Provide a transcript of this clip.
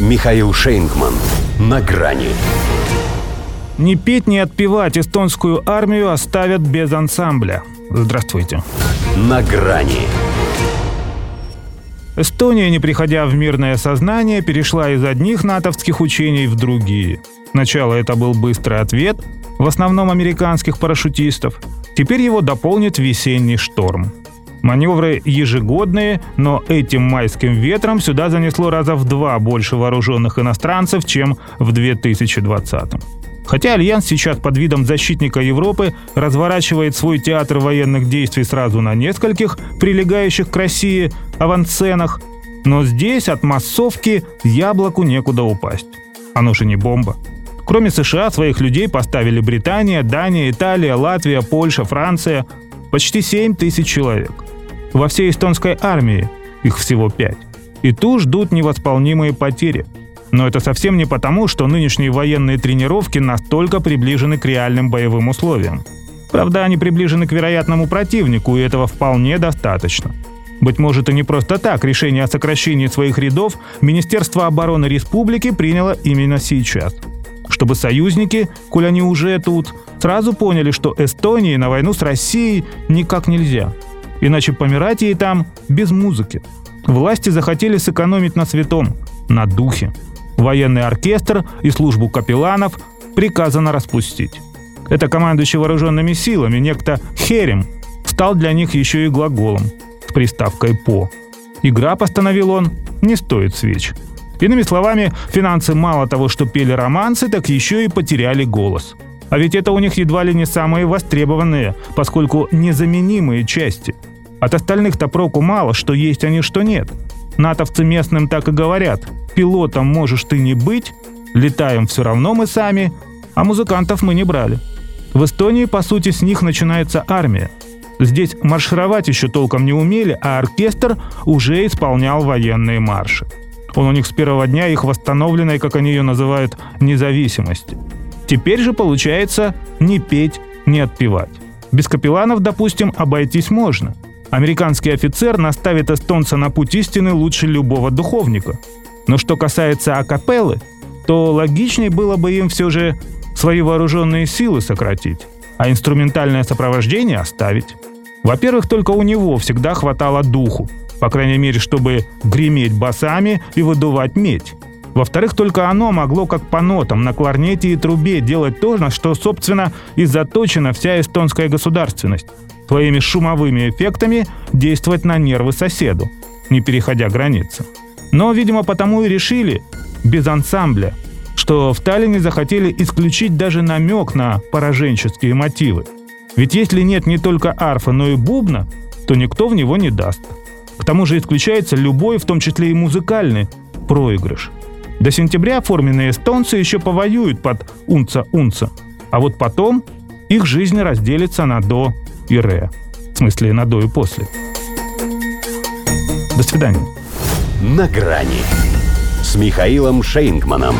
Михаил Шейнгман. На грани. Не петь, не отпевать эстонскую армию оставят без ансамбля. Здравствуйте. На грани. Эстония, не приходя в мирное сознание, перешла из одних натовских учений в другие. Сначала это был быстрый ответ, в основном американских парашютистов. Теперь его дополнит весенний шторм. Маневры ежегодные, но этим майским ветром сюда занесло раза в два больше вооруженных иностранцев, чем в 2020 Хотя Альянс сейчас под видом защитника Европы разворачивает свой театр военных действий сразу на нескольких прилегающих к России авансценах, но здесь от массовки яблоку некуда упасть. Оно же не бомба. Кроме США, своих людей поставили Британия, Дания, Италия, Латвия, Польша, Франция. Почти 7 тысяч человек. Во всей эстонской армии их всего 5. И ту ждут невосполнимые потери. Но это совсем не потому, что нынешние военные тренировки настолько приближены к реальным боевым условиям. Правда, они приближены к вероятному противнику, и этого вполне достаточно. Быть может, и не просто так решение о сокращении своих рядов Министерство обороны республики приняло именно сейчас. Чтобы союзники, коль они уже тут, сразу поняли, что Эстонии на войну с Россией никак нельзя. Иначе помирать ей там без музыки. Власти захотели сэкономить на святом, на духе. Военный оркестр и службу капелланов приказано распустить. Это командующий вооруженными силами, некто Херем, стал для них еще и глаголом с приставкой «по». Игра, постановил он, не стоит свеч. Иными словами, финансы мало того, что пели романсы, так еще и потеряли голос. А ведь это у них едва ли не самые востребованные, поскольку незаменимые части. От остальных-то проку мало, что есть они, что нет. Натовцы местным так и говорят. Пилотом можешь ты не быть, летаем все равно мы сами, а музыкантов мы не брали. В Эстонии, по сути, с них начинается армия. Здесь маршировать еще толком не умели, а оркестр уже исполнял военные марши. Он у них с первого дня их восстановленной, как они ее называют, независимости. Теперь же получается не петь, не отпевать. Без капелланов, допустим, обойтись можно. Американский офицер наставит эстонца на путь истины лучше любого духовника. Но что касается акапеллы, то логичнее было бы им все же свои вооруженные силы сократить, а инструментальное сопровождение оставить. Во-первых, только у него всегда хватало духу, по крайней мере, чтобы греметь басами и выдувать медь. Во-вторых, только оно могло как по нотам на кларнете и трубе делать то, на что, собственно, и заточена вся эстонская государственность. Своими шумовыми эффектами действовать на нервы соседу, не переходя границы. Но, видимо, потому и решили, без ансамбля, что в Таллине захотели исключить даже намек на пораженческие мотивы. Ведь если нет не только арфа, но и бубна, то никто в него не даст. К тому же исключается любой, в том числе и музыкальный, проигрыш. До сентября форменные эстонцы еще повоюют под унца-унца, а вот потом их жизнь разделится на до и ре. В смысле, на до и после. До свидания. На грани с Михаилом Шейнгманом.